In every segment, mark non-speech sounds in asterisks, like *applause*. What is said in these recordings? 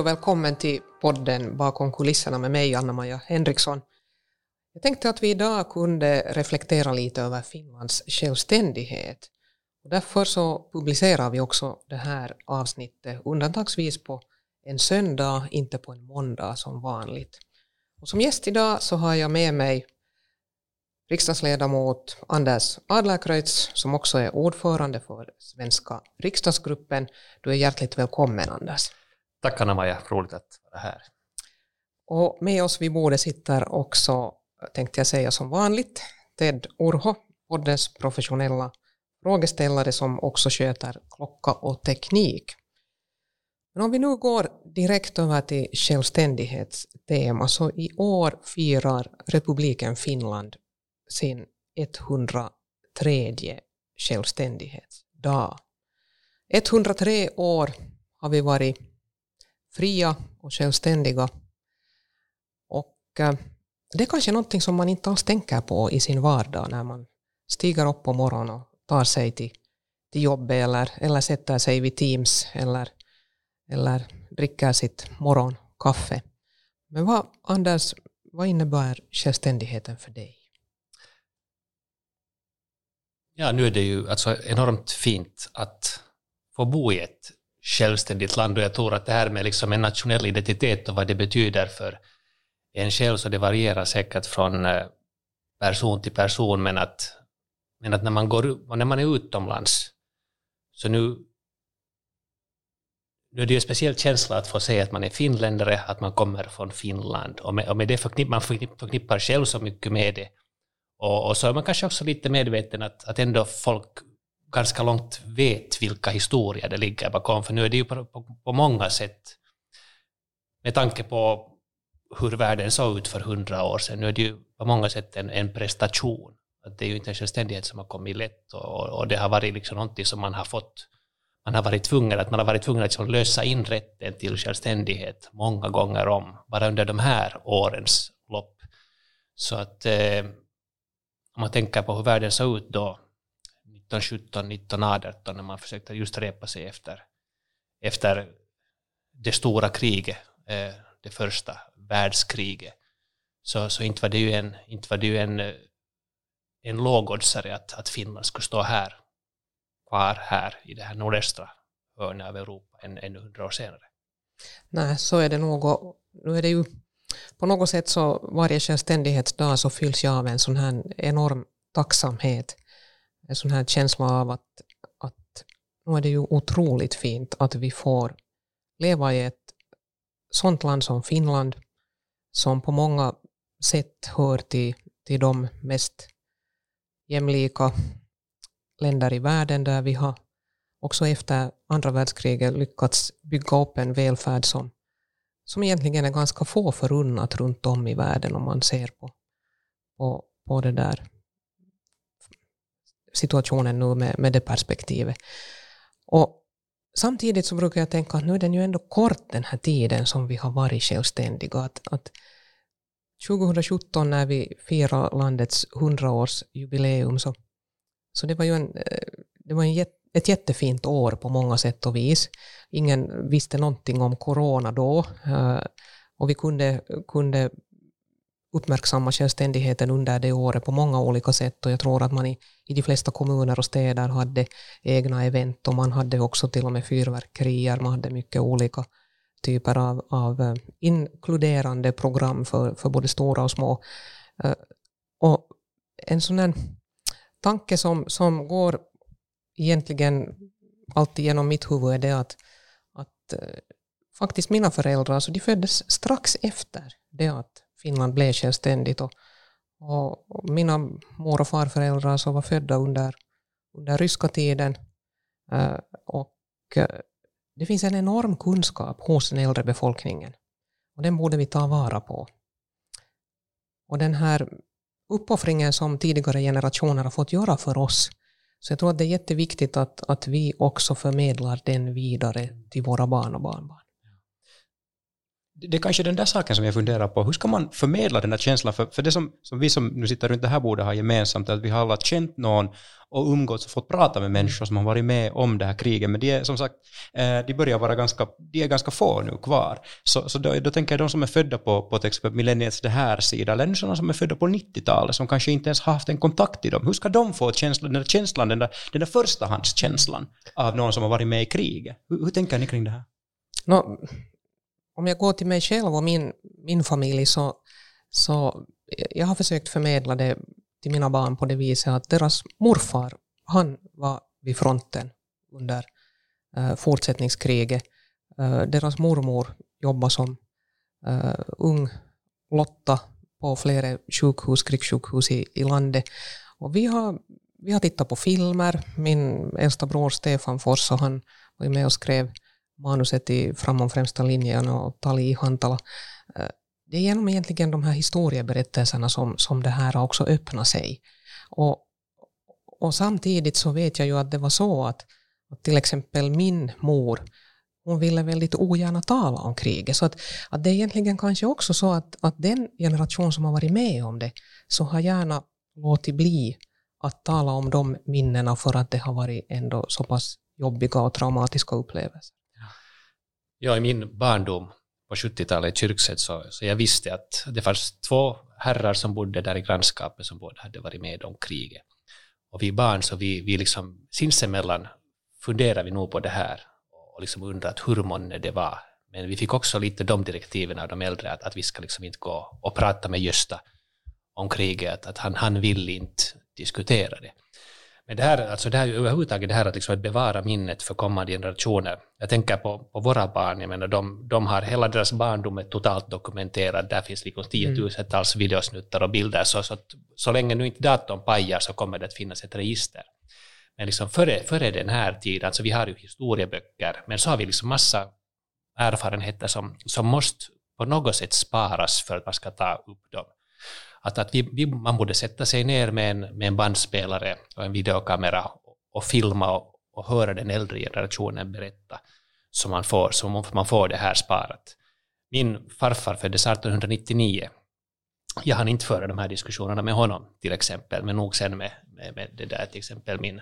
Hej och välkommen till podden Bakom kulisserna med mig, Anna-Maja Henriksson. Jag tänkte att vi idag kunde reflektera lite över Finlands självständighet. Och därför så publicerar vi också det här avsnittet undantagsvis på en söndag, inte på en måndag som vanligt. Och som gäst idag så har jag med mig riksdagsledamot Anders Adlercreutz som också är ordförande för svenska riksdagsgruppen. Du är hjärtligt välkommen Anders. Tack Anna-Maja, roligt att vara här. Och med oss vid bordet sitter också, tänkte jag säga som vanligt, Ted Urho, poddens professionella frågeställare som också sköter klocka och teknik. Men om vi nu går direkt över till självständighetstema så i år firar republiken Finland sin 103 självständighetsdag. 103 år har vi varit fria och självständiga. Och eh, det är kanske någonting som man inte alls tänker på i sin vardag när man stiger upp på morgonen och tar sig till, till jobbet eller, eller sätter sig vid Teams eller, eller dricker sitt morgonkaffe. Men vad, Anders, vad innebär självständigheten för dig? Ja, nu är det ju alltså enormt fint att få bo i ett självständigt land och jag tror att det här med liksom en nationell identitet och vad det betyder för en själv så det varierar säkert från eh, person till person men att, men att när, man går, när man är utomlands så nu nu är det ju en speciell känsla att få säga att man är finländare, att man kommer från Finland. Och med, och med det förknippar man förknippar själv så mycket med det. Och, och, så är man kanske också lite medveten att, att ändå folk ganska långt vet vilka historier det ligger bakom, för nu är det ju på, på, på många sätt, med tanke på hur världen såg ut för hundra år sedan, nu är det ju på många sätt en, en prestation. Att det är ju inte en självständighet som har kommit lätt och, och det har varit liksom någonting som man har fått man har varit tvungen att man har varit tvungen att liksom lösa in rätten till självständighet många gånger om, bara under de här årens lopp. Så att eh, om man tänker på hur världen såg ut då, 1917, 1918, när man försökte just repa sig efter, efter det stora kriget, eh, det första världskriget, så, så inte var det ju en, inte var det ju en, en lågoddsare att, att Finland skulle stå här, kvar här i det här nordöstra hörnet av Europa ännu hundra år senare. Nej, så är det nog. Nu är det ju på något sätt så varje självständighetsdag så fylls jag av en sån här enorm tacksamhet. En sån här känsla av att, att nu är det ju otroligt fint att vi får leva i ett sånt land som Finland som på många sätt hör till, till de mest jämlika länder i världen där vi har också efter andra världskriget lyckats bygga upp en välfärd som som egentligen är ganska få förunnat runt om i världen om man ser på, på, på det där situationen nu med, med det perspektivet. Och samtidigt så brukar jag tänka att nu är den ju ändå kort den här tiden som vi har varit självständiga. Att, att 2017 när vi firar landets 100-årsjubileum så, så det var ju en, eh, det var en jätte ett jättefint år på många sätt och vis. Ingen visste någonting om corona då eh, och vi kunde, kunde uppmärksamma självständigheten under det året på många olika sätt och jag tror att man i, i de flesta kommuner och städer hade egna event och man hade också till och med fyrverkerier, man hade mycket olika typer av, av eh, inkluderande program för, för både stora och små. Eh, och en sån här tanke som, som går egentligen alltid genom mitt huvud är det att, att eh, faktiskt mina föräldrar, alltså de föddes strax efter det att Finland blev självständigt och, och, mina mor och farföräldrar så var födda under, under ryska tiden eh, och eh, det finns en enorm kunskap hos den äldre befolkningen och den borde vi ta vara på. Och den här uppoffringen som tidigare generationer har fått göra för oss så jag tror att det är jätteviktigt att, att vi också förmedlar den vidare till våra barn och barnbarn det är kanske den där saken som jag funderar på. Hur ska man förmedla den här känslan? För, för det som, som vi som nu sitter runt det här bordet har gemensamt är att vi har alla känt någon och umgåtts och fått prata med människor som har varit med om det här kriget. Men de är som sagt, eh, de börjar vara ganska, de är ganska få nu kvar. Så, så då, då tänker jag de som är födda på, på till exempel millenniets det här sida, eller sådana som är födda på 90-talet, som kanske inte ens har haft en kontakt i dem. Hur ska de få känslan, den där känslan, den där, den där förstahandskänslan av någon som har varit med i kriget? Hur, hur tänker ni kring det här? No, om jag går till mig själv och min, min familj så, så jag har försökt förmedla det till mina barn på det viset att deras morfar, han var vid fronten under eh, fortsättningskriget. Eh, deras mormor jobbade som eh, ung Lotta på flera sjukhus, krigssjukhus i, i landet. Och vi har, vi har tittat på filmer. Min äldsta bror Stefan Fors, han var med och skrev manuset i Framom främsta linjen och Tali Ihantala. Det är genom egentligen de här historieberättelserna som, som det här också öppnar sig. Och, och samtidigt så vet jag ju att det var så att, att till exempel min mor hon ville väldigt ogärna tala om kriget. Så att, att det är egentligen kanske också så att, att den generation som har varit med om det så har gärna låtit bli att tala om de minnena för att det har varit ändå så pass jobbiga och traumatiska upplevelser. Ja, i min barndom på 70-talet i Kyrkset så, så jag visste att det fanns två herrar som bodde där i grannskapet som båda hade varit med om kriget. Och vi barn så vi, vi liksom sinsemellan funderade vi nog på det här och liksom undrat hur månne det var. Men vi fick också lite de direktiven av de äldre att, att vi ska liksom inte gå och prata med Gösta om kriget, att, att han, han vill inte diskutera det. Men det här, alltså det här överhuvudtaget det här att, liksom att bevara minnet för kommande generationer. Jag tänker på, på våra barn, jag menar de, de har hela deras barndom är totalt dokumenterad. Där finns liksom mm. tiotusentals mm. videosnuttar och bilder. Så, så, så länge nu inte datorn pajar så kommer det att finnas ett register. Men liksom före, före den här tiden, alltså vi har ju historieböcker, men så har vi liksom massa erfarenheter som, som måste på något sätt sparas för att man ska ta upp dem att, att vi, vi, man borde sätta sig ner med en, med en bandspelare och en videokamera och, och filma och, och, höra den äldre generationen berätta så man får, så man får det här sparat. Min farfar föddes 1899. Jag hann inte föra de här diskussionerna med honom till exempel, men nog sen med, med, med det där till exempel min,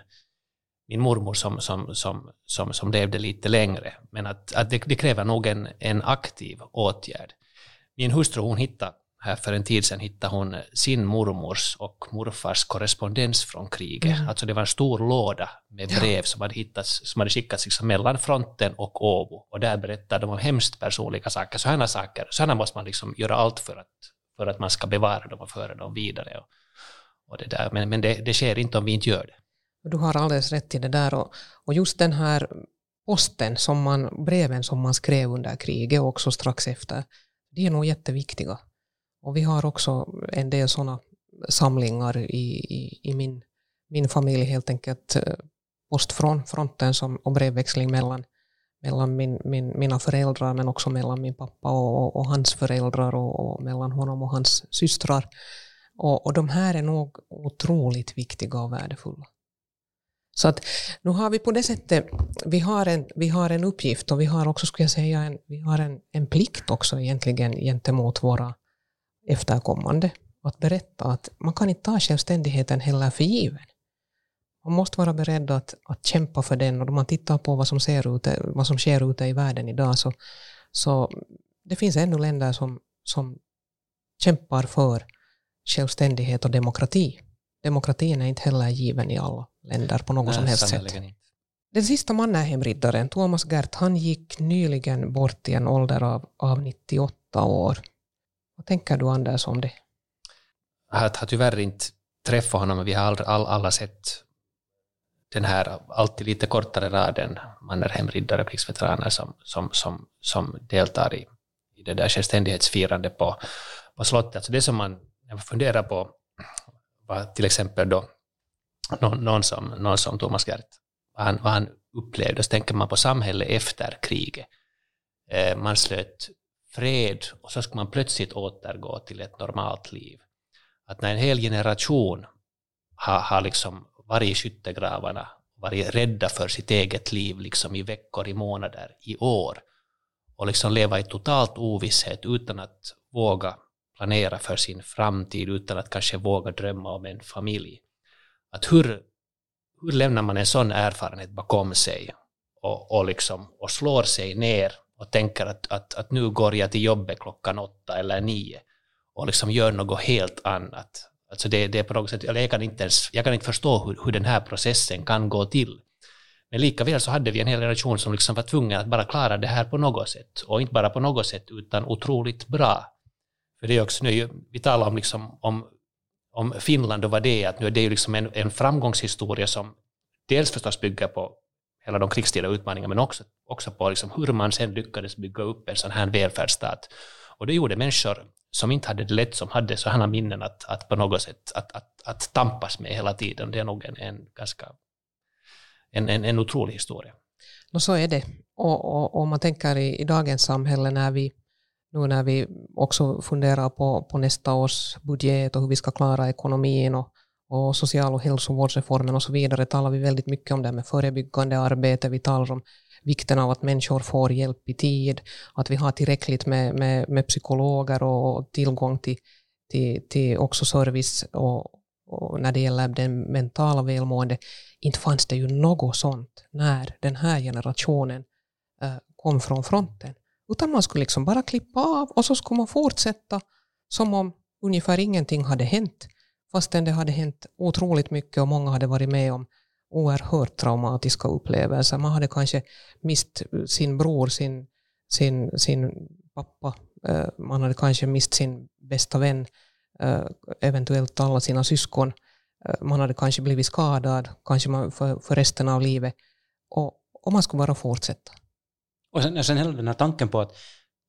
min mormor som, som, som, som, som levde lite längre. Men att, att det, det kräver nog en, en aktiv åtgärd. Min hustru hon hittade här för en tid sedan hittade hon sin mormors och morfars korrespondens från kriget. Mm. Alltså det var en stor låda med brev ja. som, hade hittats, som hade skickats liksom mellan fronten och Åbo. Och där berättade de om hemskt personliga saker. Sådana saker, sådana måste man liksom göra allt för att, för att man ska bevara dem och föra dem vidare. Och, och det där. Men, men det, det sker inte om vi inte gör det. Du har alldeles rätt i det där. Och, och just den här posten, som man, breven som man skrev under kriget och också strax efter, de är nog jätteviktiga. Och vi har också en del sådana samlingar i, i, i, min, min familj, helt enkelt eh, post från fronten som, och brevväxling mellan, mellan min, min, mina föräldrar men också mellan min pappa och, och hans föräldrar och, och, mellan honom och hans systrar. Och, och de här är nog otroligt viktiga och värdefulla. Så att nu har vi på det sättet, vi har en, vi har en uppgift och vi har också, skulle jag säga, en, vi har en, en plikt också egentligen gentemot våra efterkommande att berätta att man kan inte ta självständigheten heller för given. Man måste vara beredd att, att kämpa för den och om man tittar på vad som, ser ute, vad som sker ute i världen idag så, så det finns ännu länder som, som kämpar för självständighet och demokrati. Demokratin är inte heller given i alla länder på något Nej, som helst sätt. Den sista Mannerheimriddaren, Thomas Gert, han gick nyligen bort i en ålder av, av 98 år. Vad tänker du Anders om det? Jag har tyvärr inte träffat honom, men vi har all, all, alla sett den här alltid lite kortare raden Mannerheimriddare, krigsveteraner som, som, som, som deltar i, i det där självständighetsfirandet på, på slottet. Alltså det som man funderar på var till exempel då någon, någon, som, någon som Thomas Gert, vad han, vad han upplevde, så tänker man på samhället efter kriget. Eh, man slöt fred och så ska man plötsligt återgå till ett normalt liv. Att när en hel generation har, har liksom varit i skyttegravarna, varit rädda för sitt eget liv liksom i veckor, i månader, i år, och liksom leva i totalt ovisshet utan att våga planera för sin framtid, utan att kanske våga drömma om en familj. Att hur, hur lämnar man en sån erfarenhet bakom sig och, och, liksom, och slår sig ner och tänker att, att, att nu går jag till jobbet klockan åtta eller nio och liksom gör något helt annat. Alltså det, det är på något sätt, jag, kan inte ens, jag kan inte förstå hur, hur den här processen kan gå till. Men lika väl så hade vi en hel generation som liksom var tvungen att bara klara det här på något sätt. Och inte bara på något sätt, utan otroligt bra. För det är också nu, vi talar om, liksom, om, om Finland och vad det är, att nu är det ju liksom en, en framgångshistoria som dels förstås bygger på hela de krigstida utmaningarna, men också, också på liksom hur man sen lyckades bygga upp en sån här välfärdsstat. Och det gjorde människor som inte hade det lätt, som hade sådana minnen att, att på något sätt att, att, att tampas med hela tiden. Det är nog en, en ganska en, en, en otrolig historia. Och så är det. Och, om man tänker i, i dagens samhälle när vi nu när vi också funderar på, på nästa års budget och hur vi ska klara ekonomin och, och social och hälsovårdsreformen och så vidare talar vi väldigt mycket om det med förebyggande arbete. Vi talar om vikten av att människor får hjälp i tid, att vi har tillräckligt med, med, med psykologer och tillgång till, till, till också service och, och när det gäller den mentala välmående. Inte fanns det ju något sånt när den här generationen eh, kom från fronten. Utan man skulle liksom bara klippa av och så skulle man fortsätta som om ungefär ingenting hade hänt. Fastän det hade hänt otroligt mycket och många hade varit med om oerhört traumatiska upplevelser. Man hade kanske mist sin bror, sin, sin, sin pappa, eh, man hade kanske mist sin bästa vän, eh, eventuellt alla sina syskon. Eh, man hade kanske blivit skadad, kanske man för, för resten av livet. Och, och man skulle bara fortsätta. Och sen, sen hela den här tanken på att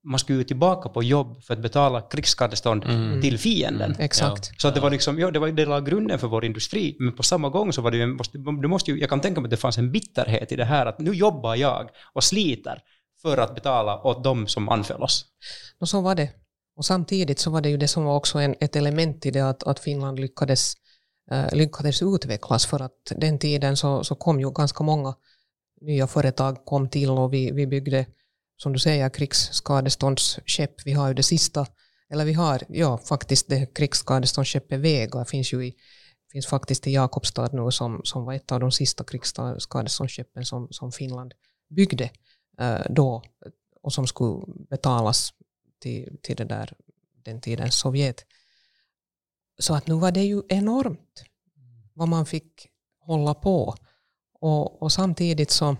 man skulle ju tillbaka på jobb för att betala krigsskadestånd mm. till fienden. Mm. Exakt. Så att det var liksom, ja, det var det la grunden för vår industri, men på samma gång så var det ju, det måste ju, jag kan tänka mig att det fanns en bitterhet i det här att nu jobbar jag och sliter för att betala åt dem som anföll oss. Och så var det. Och samtidigt så var det ju det som var också en, ett element i det att, att Finland lyckades, äh, lyckades utvecklas för att den tiden så, så kom ju ganska många nya företag kom till och vi, vi byggde, som du säger, krigsskadeståndsskepp. Vi har ju det sista, eller vi har ja, faktiskt det krigsskadeståndsskeppet Vega finns ju i, finns faktiskt i Jakobstad nu som, som var ett av de sista krigsskadeståndsskeppen som, som Finland byggde eh, då och som skulle betalas till, till det där, den tidens Sovjet. Så att nu var det ju enormt vad man fick hålla på. Och, och, samtidigt så,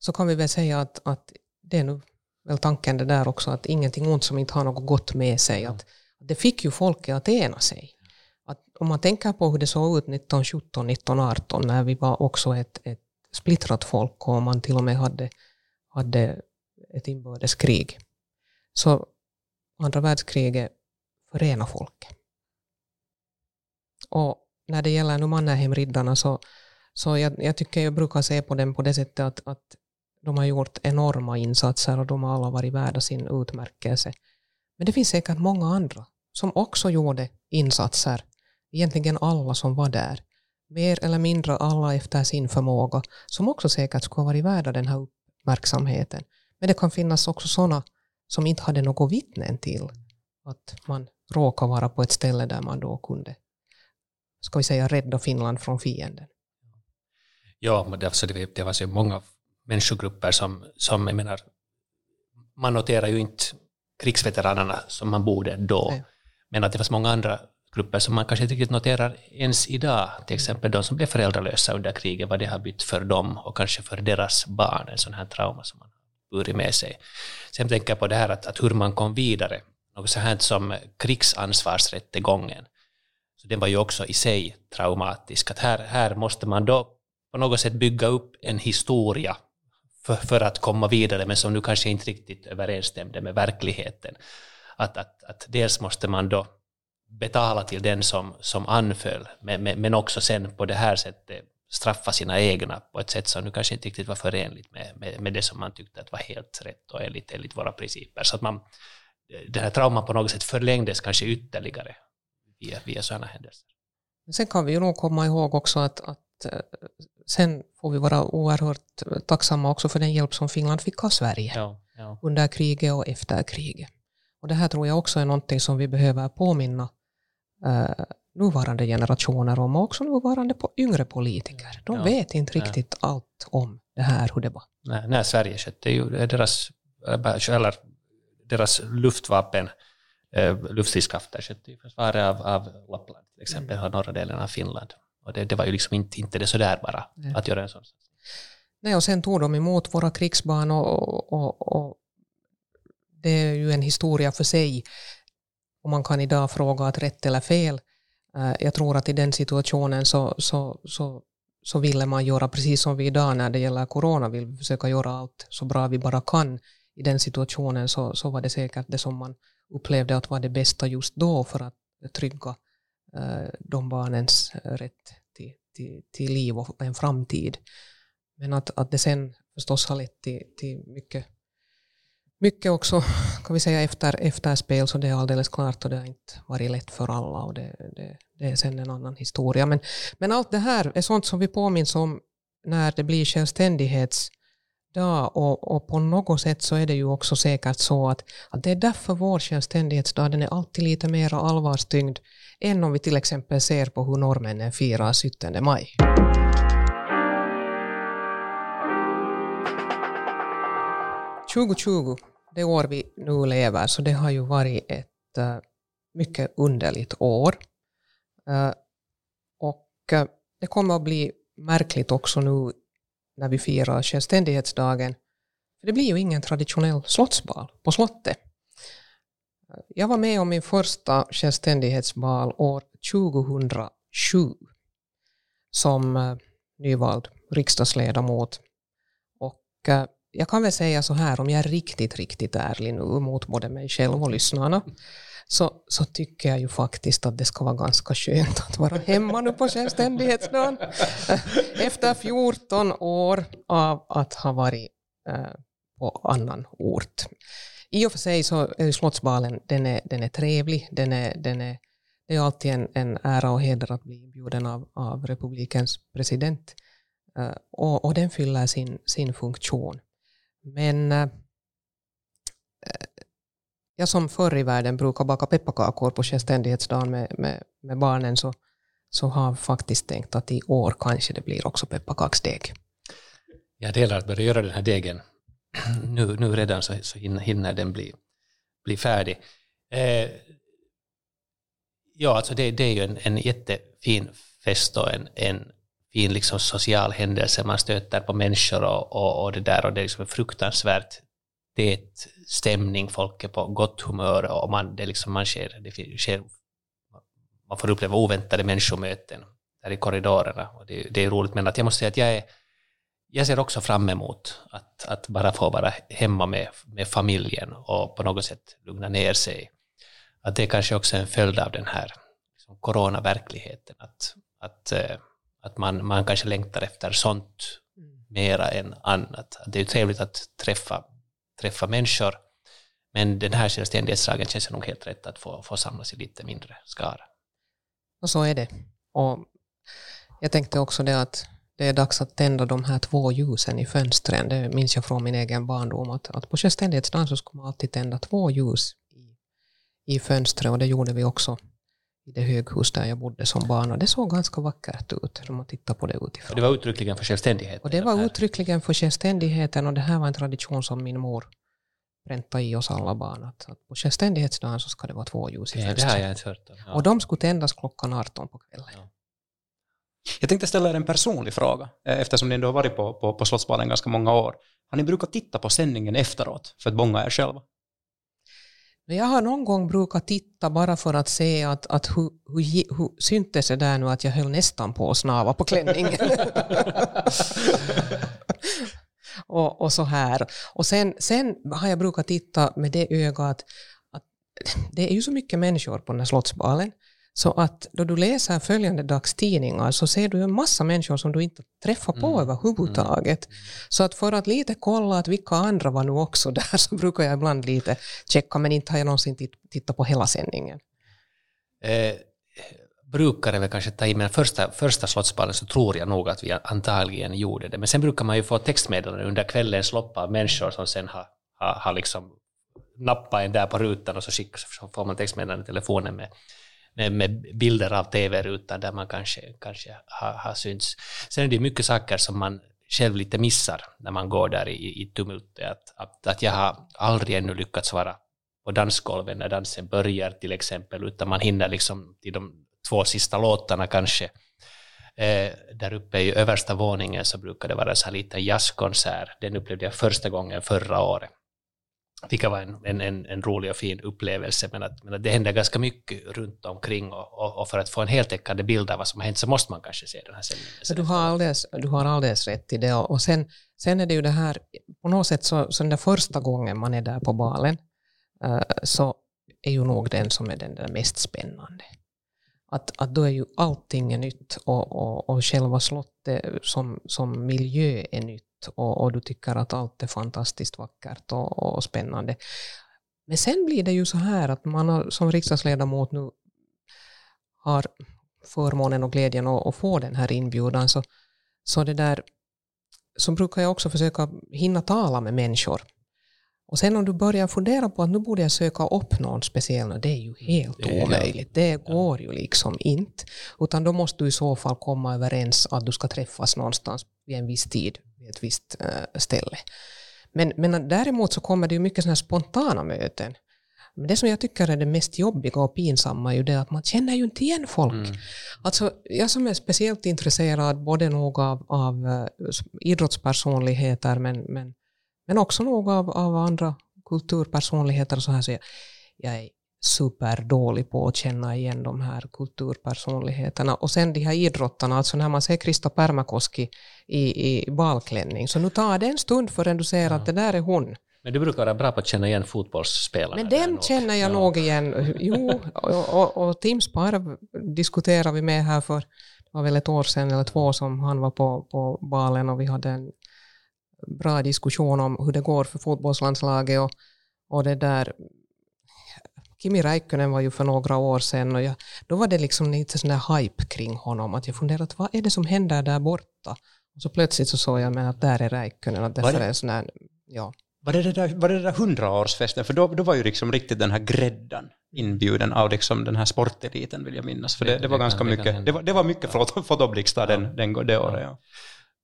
så kan vi väl säga att, att det är nog väl tanken det där också, att ingenting ont som inte har något gott med sig. Att, det fick ju folket att ena sig. Att om man tänker på hur det såg ut 1917, 1918 när vi var också ett, ett splittrat folk och man till och med hade, hade ett inbördeskrig. Så andra världskriget förenade folket. Och när det gäller nu Mannerheimriddarna så så jag, jag, tycker jag brukar se på dem på det sättet att, att de har gjort enorma insatser och de har alla varit värda sin utmärkelse. Men det finns säkert många andra som också gjorde insatser, egentligen alla som var där, mer eller mindre alla efter sin förmåga, som också säkert skulle ha varit värda den här uppmärksamheten. Men det kan finnas också sådana som inte hade något vittnen till att man råkar vara på ett ställe där man då kunde, ska vi säga, rädda Finland från fienden. Ja, men det, det, det var så många människogrupper som, som jag menar, man noterar ju inte krigsveteranerna som man borde då, Nej. men att det fanns många andra grupper som man kanske inte riktigt noterar ens idag, till exempel de som blev föräldralösa under kriget, vad det har bytt för dem och kanske för deras barn, en sån här trauma som man har burit med sig. Sen tänker jag på det här att, att hur man kom vidare, något så här som krigsansvarsrättegången. Så den var ju också i sig traumatisk, att här, här måste man då på något sätt bygga upp en historia för, för att komma vidare, men som nu kanske inte riktigt överensstämde med verkligheten. Att, att, att dels måste man då betala till den som, som anföll, men, men också sen på det här sättet straffa sina egna på ett sätt som nu kanske inte riktigt var förenligt med, med, med det som man tyckte att var helt rätt och enligt, enligt våra principer. Så att man, den här trauman på något sätt förlängdes kanske ytterligare via, via sådana händelser. Sen kan vi ju nog komma ihåg också att, att eh, sen får vi vara oerhört tacksamma också för den hjälp som Finland fick av Sverige Ja, ja. under kriget och efter kriget. Och det här tror jag också är någonting som vi behöver påminna eh, nuvarande generationer om och också nuvarande po- yngre politiker. De Ja. vet inte riktigt allt om det här, hur det var. när, när Sverige skötte ju deras, eller deras luftvapen, eh, luftstridskrafter skötte försvaret av, av Lappland, till exempel, Mm. norra delen av Finland. Och det, det var ju liksom inte, inte det sådär bara Nej. att göra en sån sak. Nej, och sen tog de emot våra krigsbarn och, och, och det är ju en historia för sig. Och man kan idag fråga att rätt eller fel. Eh, Jag tror att i den situationen så, så, så, så ville man göra precis som vi idag när det gäller corona vill försöka göra allt så bra vi bara kan. I den situationen så, så var det säkert det som man upplevde att var det bästa just då för att trygga Eh, de barnens rätt till, till, till liv och en framtid. Men att, att det sen förstås har lett till, till mycket, mycket också, kan vi säga, efter, efterspel, så det är alldeles klart och det har inte varit lätt för alla och det, det, det är sen en annan historia. Men, men allt det här är sånt som vi påminns om när det blir självständighets Ja, och, och på något sätt så är det ju också säkert så att, att det är därför vår självständighetsdag den är alltid lite mer allvarstyngd än om vi till exempel ser på hur norrmännen firar 17 maj. –2020, det år vi nu lever, så det har ju varit ett äh, mycket underligt år. Äh, och äh, det kommer att bli märkligt också nu när vi firar självständighetsdagen. Det blir ju ingen traditionell slottsbal på slottet. Jag var med om min första självständighetsbal år 2007 som eh, nyvald riksdagsledamot. Och eh, jag kan väl säga så här, om jag är riktigt, riktigt ärlig nu mot både mig själv och lyssnarna, så, så tycker jag ju faktiskt att det ska vara ganska skönt att vara hemma nu på självständighetsdagen. *laughs* Efter 14 år av att ha varit eh, på annan ort. I och för sig så är ju Slottsbalen, den är, den är trevlig, den är, den är, det är alltid en, en ära och heder att bli inbjuden av, av republikens president. Eh, och, och den fyller sin, sin funktion. Men eh, eh, äh, jag som förr i världen brukar baka pepparkakor på självständighetsdagen med, med, med barnen så, så har jag faktiskt tänkt att i år kanske det blir också pepparkaksdeg. Jag delar att börja göra den här degen *clears throat* nu, nu redan så, så hinner, hinner den bli, bli färdig. Eh, ja, alltså det, det är ju en, en jättefin fest och en, en fin liksom social händelse. Man stöter på människor och, och, och det där och det är liksom en fruktansvärt tät stämning, folk är på gott humör och man, det liksom, man, sker, det sker, man får uppleva oväntade människomöten där i korridorerna och det, det är roligt men att jag måste säga att jag är jag ser också fram emot att, att bara få vara hemma med, med familjen och på något sätt lugna ner sig. Att det är kanske också en följd av den här liksom, coronaverkligheten, att, att, eh, att man, man kanske längtar efter sånt mera än annat. Det är ju trevligt att träffa, träffa människor, men den här självständighetsdagen känns nog helt rätt att få, få samlas i lite mindre skara. Och så är det. Och jag tänkte också det att det är dags att tända de här två ljusen i fönstren. Det minns jag från min egen barndom. Att, att på självständighetsdagen så skulle man alltid tända två ljus i, i fönstret och det gjorde vi också i det höghus där jag bodde som barn. Och det såg ganska vackert ut när man tittar på det utifrån. Och det var uttryckligen för självständighet. Och det var uttryckligen för självständigheten och det här var en tradition som min mor präntade i oss alla barn. Att, att på självständighetsdagen så ska det vara två ljus i Ja, det fönstret. har jag inte hört om. Ja. Och de skulle tändas klockan 18 på kvällen. Ja. Jag tänkte ställa er en personlig fråga, eh, eftersom ni ändå har varit på, på, på Slottsbaden ganska många år. Har ni brukat titta på sändningen efteråt för att bånga er själva? Men Jag har någon gång brukat titta bara för att se att, att hur, hur, hur syntes det där nu att jag höll nästan på att snava på klänningen. *laughs* och, och så här. Och sen, sen har jag brukat titta med det ögat att det är ju så mycket människor på den här slottsbalen så att då du läser följande dagstidningar så ser du en massa människor som du inte träffar på Mm. överhuvudtaget. Så att för att lite kolla att vilka andra var nu också *laughs* där så brukar jag ibland lite checka men inte har jag någonsin titt- tittat på hela sändningen. Eh, brukar väl kanske ta i, men första, första slottsbalen så tror jag nog att vi antagligen gjorde det. Men sen brukar man ju få textmeddelanden under kvällens lopp av människor som sen har, har, har liksom nappat en där på rutan och så, skick, så får man textmeddelanden i telefonen med, med, med bilder av tv-rutan där man kanske, kanske har, har synts. Sen är det mycket saker som man själv lite missar när man går där i, i tumultet. Att, att, att jag har aldrig ännu lyckats vara på dansgolvet när dansen börjar till exempel, utan man hinner liksom till de två sista låtarna kanske. Eh, där uppe i översta våningen så brukar det vara en här liten jazzkonsert. Den upplevde jag första gången förra året. Vilket var en, en, en, rolig och fin upplevelse, men att, men att det händer ganska mycket runt omkring och, och, och, för att få en heltäckande bild av vad som har hänt så måste man kanske se den här sändningen. Du har alldeles, du har alldeles rätt i det. Och sen, sen är det ju det här, på något sätt så, så den där första gången man är där på balen uh, så är ju nog den som är den där mest spännande. Att, att då är ju allting är nytt och, och, och själva slottet som, som miljö är nytt och, och du tycker att allt är fantastiskt vackert och, och spännande. Men sen blir det ju så här att man har, som riksdagsledamot nu har förmånen och glädjen att, att få den här inbjudan så, så, det där, så brukar jag också försöka hinna tala med människor och sen om du börjar fundera på att nu borde jag söka upp någon speciell, det är ju helt det omöjligt. Det går ju liksom inte. Utan då måste du i så fall komma överens att du ska träffas någonstans vid en viss tid, ett visst äh, ställe. Men, men däremot så kommer det ju mycket sådana spontana möten. Men det som jag tycker är det mest jobbiga och pinsamma är ju det att man känner ju inte igen folk. Mm. Alltså, jag som är speciellt intresserad både nog av, av uh, idrottspersonligheter men, men men också några av, av andra kulturpersonligheter och så här, så jag, jag är superdålig på att känna igen de här kulturpersonligheterna. Och sen de här idrottarna, alltså när man ser Krista Pärmäkoski i, i balklänning, så nu tar det en stund förrän du ser ja. att det där är hon. Men du brukar vara bra på att känna igen fotbollsspelarna. Men den känner jag ja. nog igen. Jo, och, och, och Tim Sparv diskuterade vi med här för det var väl ett år sedan eller två som han var på, på balen och vi hade en bra diskussion om hur det går för fotbollslandslaget och, och det där Kimi Räikkönen var ju för några år sedan och jag, då var det liksom lite sån där hype kring honom att jag funderade vad är det som händer där borta? Och så plötsligt så såg jag men att där är Räikkönen att det är sån där, ja. Var det, det där, var det där hundraårsfesten? För då, då var ju liksom riktigt den här gräddan inbjuden av liksom den här sporteliten vill jag minnas. För det, det var ganska mycket, det var, det var mycket fotoblixtar den, den, det året. Ja.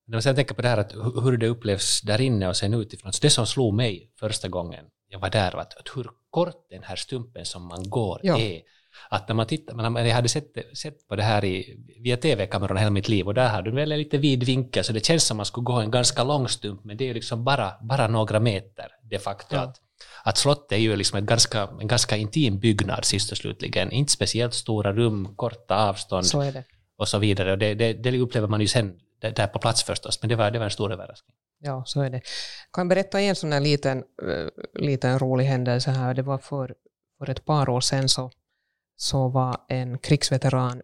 Men jag tänker på det här att hur det upplevs där inne och sen utifrån. Så det som slog mig första gången jag var där var att, att hur kort den här stumpen som man går ja. är. Att när man tittar, man, jag hade sett, sett på det här i, via tv-kamerorna hela mitt liv och där har du väl en lite vid vinkel så det känns som man skulle gå en ganska lång stump men det är ju liksom bara, bara några meter de facto. Ja. Att, att slottet är ju liksom ett ganska, en ganska intim byggnad sist och slutligen. Inte speciellt stora rum, korta avstånd så och så vidare. Och det, det, det upplever man ju sen där på plats förstås, men det var, det var en stor överraskning. Ja, så är det. Jag kan berätta en sån här liten, eh, liten rolig händelse här. Det var för, för ett par år sedan så, så var en krigsveteran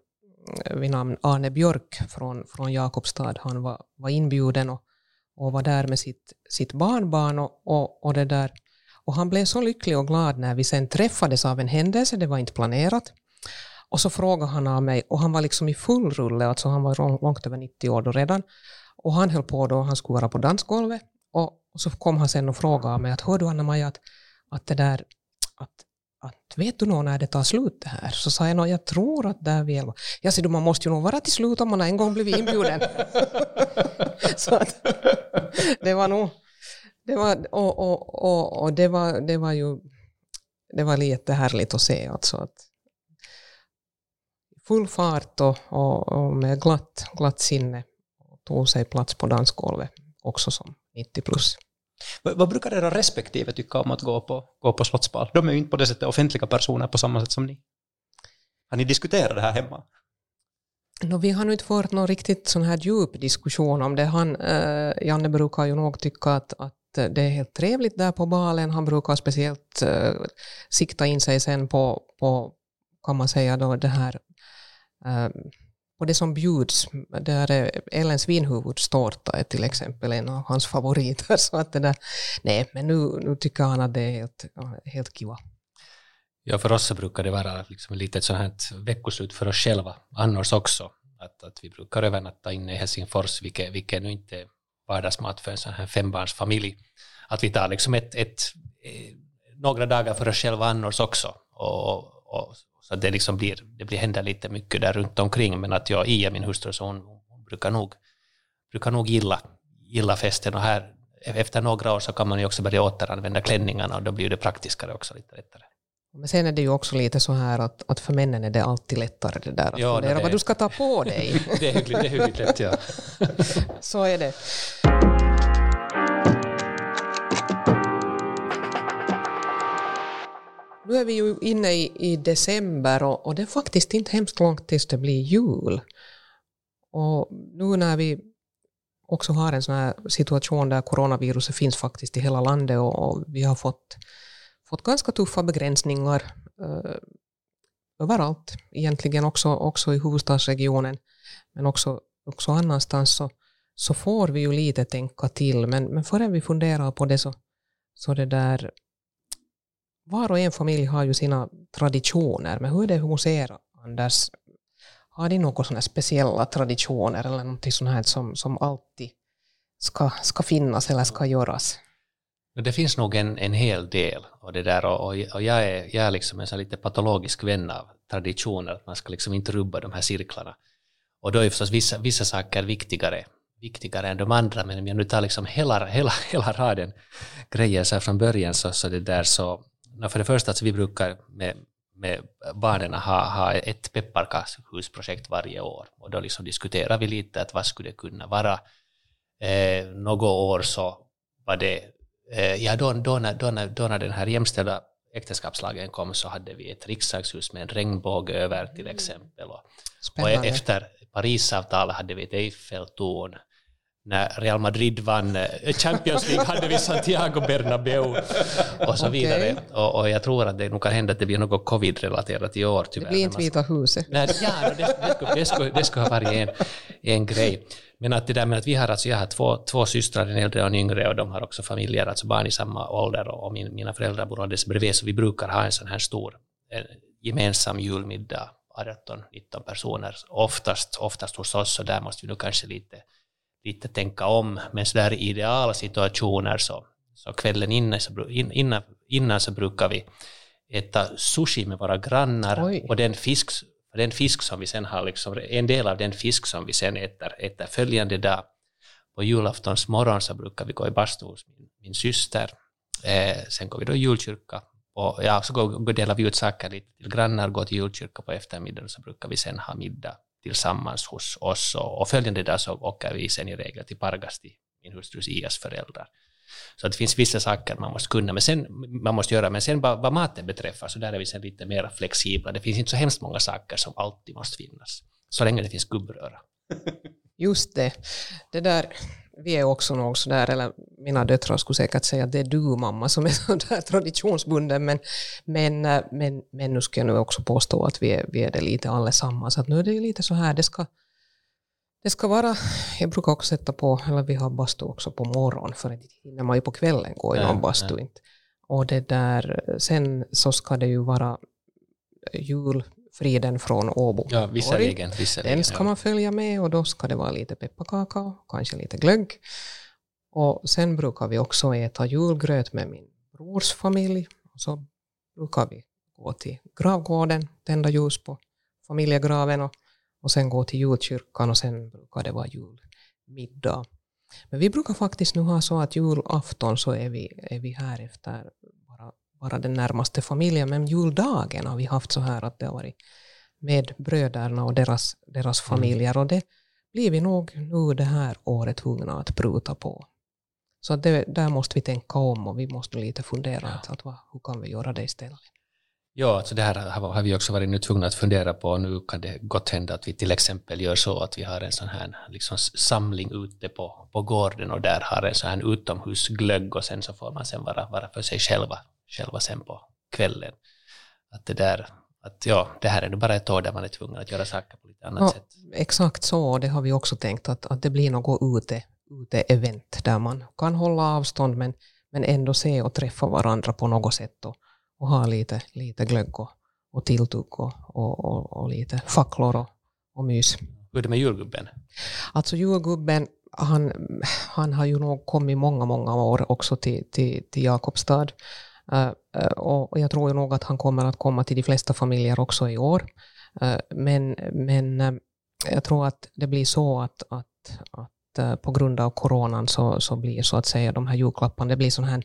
eh, vid namn Arne Björk från, från Jakobstad, han var, var inbjuden och, och var där med sitt, sitt barnbarn och, och, och det där. Och han blev så lycklig och glad när vi sen träffades av en händelse, det var inte planerat. Och så frågade han av mig, och han var liksom i full rulle, alltså han var långt över 90 år då redan. Och han höll på då, han skulle vara på dansgolvet. Och, och så kom han sen och frågade mig att hör du Anna-Maja att, att det där, att, att vet du nog när det tar slut det här? Så sa jag nog, jag tror att det är väl. Jag du, man måste ju nog vara till slut om man en gång blivit inbjuden. *laughs* så att, det var nog, det var, och, och, och, och det, var, det var ju, det var lite härligt att se alltså att full fart och, och, och med glatt, glatt sinne tog sig plats på dansgolvet också som 90 plus. Vad brukar era respektive tycka om att gå på, gå på slottsbal? De är ju inte på det sättet offentliga personer på samma sätt som ni. Har ni diskuterat det här hemma? No, vi har nu inte fått någon riktigt sån här djup diskussion om det. Han, eh, Janne brukar ju nog tycka att, att det är helt trevligt där på balen. Han brukar speciellt eh, sikta in sig sen på, på kan man säga då, det här Ehm, och det som bjuds, där är Ellens vinhuvudstårta är till exempel en av hans favoriter. *laughs* Så att det där, nej, men nu, nu tycker han att det är helt, helt kiva. Ja, för oss så brukar det vara liksom lite ett sånt här veckoslut för oss själva, annars också. Att, att vi brukar övernatta inne i Helsingfors, vilket, vilket nu inte är vardagsmat för en sån här fembarnsfamilj. Att vi tar liksom ett, ett, eh, några dagar för oss själva annars också. Och, och, så det, liksom blir, det blir händer lite mycket där runt omkring, men att jag, Ia, min hustru, så hon, hon brukar nog, brukar nog gilla, gilla festen. Och här, efter några år så kan man ju också börja återanvända klänningarna och då blir det praktiskare också lite lättare. Men sen är det ju också lite så här att, att för männen är det alltid lättare det där att Ja, fundera vad du ska ta på dig. *laughs* det är hyggligt, det är hyggligt lätt, ja. *laughs* så är det. Nu är vi ju inne i, i december och, och det är faktiskt inte hemskt långt tills det blir jul. Och nu när vi också har en sån här situation där coronaviruset finns faktiskt i hela landet och, och vi har fått, fått ganska tuffa begränsningar eh, överallt, egentligen också, också i huvudstadsregionen, men också, också annanstans så, så får vi ju lite tänka till. Men, men förrän vi funderar på det så, så det där, var och en familj har ju sina traditioner, men hur är det hos er, Anders? Har ni några sådana speciella traditioner eller något sånt här som, som alltid ska, ska finnas eller ska göras? Det finns nog en, en hel del och det där och, och, jag är, jag är liksom en lite patologisk vän av traditioner, att man ska liksom inte rubba de här cirklarna. Och då är förstås vissa, vissa saker viktigare, viktigare än de andra, men om jag nu tar liksom hela, hela, hela raden grejer så här från början så, så det där så, no, för det första att vi brukar med, med barnen ha, ha ett pepparkakshusprojekt varje år och då liksom diskuterar vi lite att vad skulle det kunna vara. Eh, något år så var det Eh, Ja, då, då, när, då, när, då när den här jämställda äktenskapslagen kom så hade vi ett riksdagshus med en regnbåge över till exempel. Och, och efter Parisavtalet hade vi ett Eiffeltorn. När Real Madrid vann eh, Champions League hade vi Santiago Bernabéu och så vidare. Och, och jag tror att det nog kan hända att det blir något covid-relaterat i år det tyvärr. blir men inte Vita huset. Nej, ja, det, det, skulle, det, skulle, det skulle ha varit en, en grej. Men att det där med att vi har alltså, jag har två, två systrar, en äldre och en yngre, och de har också familjer, alltså barn i samma ålder, och, min, mina föräldrar bor alldeles bredvid, så vi brukar ha en sån här stor en gemensam julmiddag, 18-19 personer, oftast, oftast hos oss, så där måste vi nog kanske lite, lite tänka om, men så där i idealsituationer så, så kvällen innan så, innan, innan så brukar vi äta sushi med våra grannar Oj. och den fisk, den fisk som vi sen har, liksom, en del av den fisk som vi sen äter, äter följande dag. På julaftons morgon så brukar vi gå i bastu hos min, min syster. Eh, sen går vi då i julkyrka. Och ja, så går, går delar vi ut saker lite till grannar, går till julkyrka på eftermiddagen så brukar vi sen ha middag tillsammans hos oss. Och, och följande dag så åker vi sen i regel till Pargasti, min hustrus Ias föräldrar. Så det finns vissa saker man måste kunna, men sen, man måste göra, men sen vad, vad maten beträffar så där är vi sen lite mer flexibla. Det finns inte så hemskt många saker som alltid måste finnas, så länge det finns gubbröra. Just det. Det där, vi är också nog sådär, eller mina döttrar skulle säkert säga att det är du mamma som är *laughs* sådär traditionsbunden, men, men, eh, men, men nu ska jag nu också påstå att vi är, vi är det lite allesammans. Att nu är det lite så här, det ska, det ska vara, jag brukar också sätta på, eller vi har bastu också på morgonen, för inte hinner man ju på kvällen gå i någon bastu inte. Och det där, sen så ska det ju vara julfriden från Åbo. Ja, visserligen. visserligen Den ska man följa med och då ska det vara lite pepparkaka och kanske lite glögg. Och sen brukar vi också äta julgröt med min brors familj. Och så brukar vi gå till gravgården, tända ljus på familjegraven och, och sen gå till julkyrkan och sen brukar det vara julmiddag. Men vi brukar faktiskt nu ha så att julafton så är vi, är vi här efter bara, den närmaste familjen, men juldagen har vi haft så här att det har varit med bröderna och deras, deras familjer och det blir vi nog nu det här året tvungna att pruta på. Så det, där måste vi tänka om och vi måste lite fundera att, att vad, hur kan vi göra det istället. Ja, alltså det här har vi också varit nu tvungna att fundera på. Nu kan det gott hända att vi till exempel gör så att vi har en sån här liksom samling ute på, på gården och där har en sån här utomhusglögg och sen så får man sen vara, vara för sig själva, själva sen på kvällen. Att det där, att ja, det här är nu bara ett år där man är tvungen att göra saker på lite annat Ja, sätt. exakt så, det har vi också tänkt att, att det blir något ute, ute-event där man kan hålla avstånd men, men ändå se och träffa varandra på något sätt och, och ha lite, lite glögg och, och tilltugg och, och, och, och lite facklor och, och mys. Hur är det med julgubben? Alltså julgubben, han, han har ju nog kommit många, många år också till, till, till Jakobstad. Uh, uh, och jag tror ju nog att han kommer att komma till de flesta familjer också i år. Uh, men men jag tror att det blir så att, att, att på grund av coronan så, så blir så att säga de här julklapparna, det blir sån här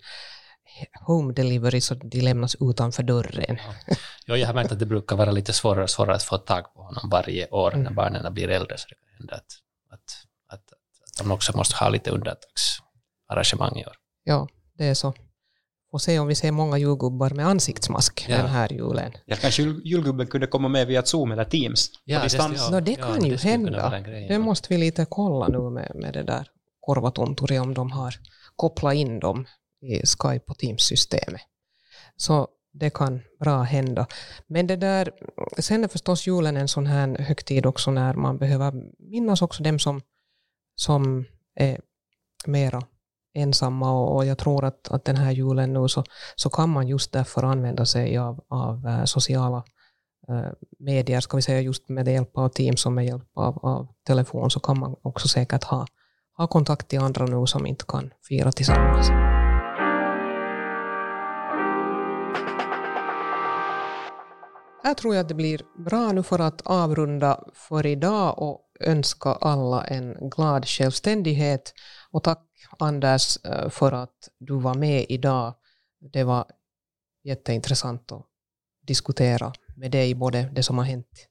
home delivery så de lämnas utanför dörren. Ja. ja, jag har märkt att det brukar vara lite svårare och svårare att få tag på honom varje år mm. när barnen blir äldre. Så det kan hända att, att, att, att de också måste ha lite undantagsarrangemang i år. Ja, det är så. Och se om vi ser många julgubbar med ansiktsmask ja. den här julen. Ja, kanske julgubben kunde komma med via Zoom eller Teams ja, på distans. Det, ja, no, det kan ja, ju det hända. Grej, det måste vi lite kolla nu med, med det där korvatonturi om de har kopplat in dem i Skype och Teams-systemet. Så det kan bra hända. Men det där, sen är förstås julen en sån här högtid också när man behöver minnas också dem som, som är mera ensamma och, och jag tror att, att den här julen nu så, så kan man just därför använda sig av, av eh, sociala eh, medier, ska vi säga just med hjälp av Teams och med hjälp av, av telefon så kan man också säkert ha, ha kontakt till andra nu som inte kan fira tillsammans. Här tror jag att det blir bra nu för att avrunda för idag och önska alla en glad självständighet. Och tack Anders eh, för att du var med idag. Det var jätteintressant att diskutera med dig både det som har hänt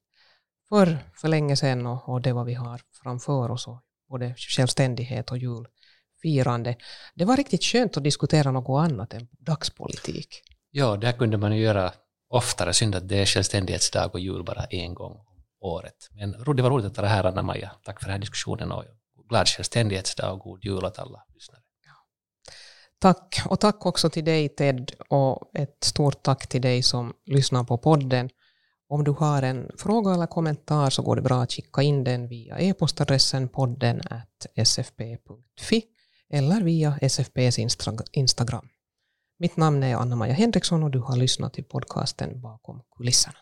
för, för länge sedan och, och det vad vi har framför oss, och både självständighet och julfirande. Det var riktigt skönt att diskutera något annat än dagspolitik. Ja, det här kunde man ju göra oftare. Synd att det är självständighetsdag och jul bara en gång om året. Men det var roligt att vara här, Anna-Maja. Tack för den här diskussionen och glad självständighetsdag och god jul åt alla lyssnare. Tack, och tack också till dig Ted och ett stort tack till dig som lyssnar på podden. Om du har en fråga eller kommentar så går det bra att skicka in den via e-postadressen podden sfp.fi eller via SFPs Instagram. Mitt namn är Anna-Maja Henriksson och du har lyssnat till podcasten Bakom kulisserna.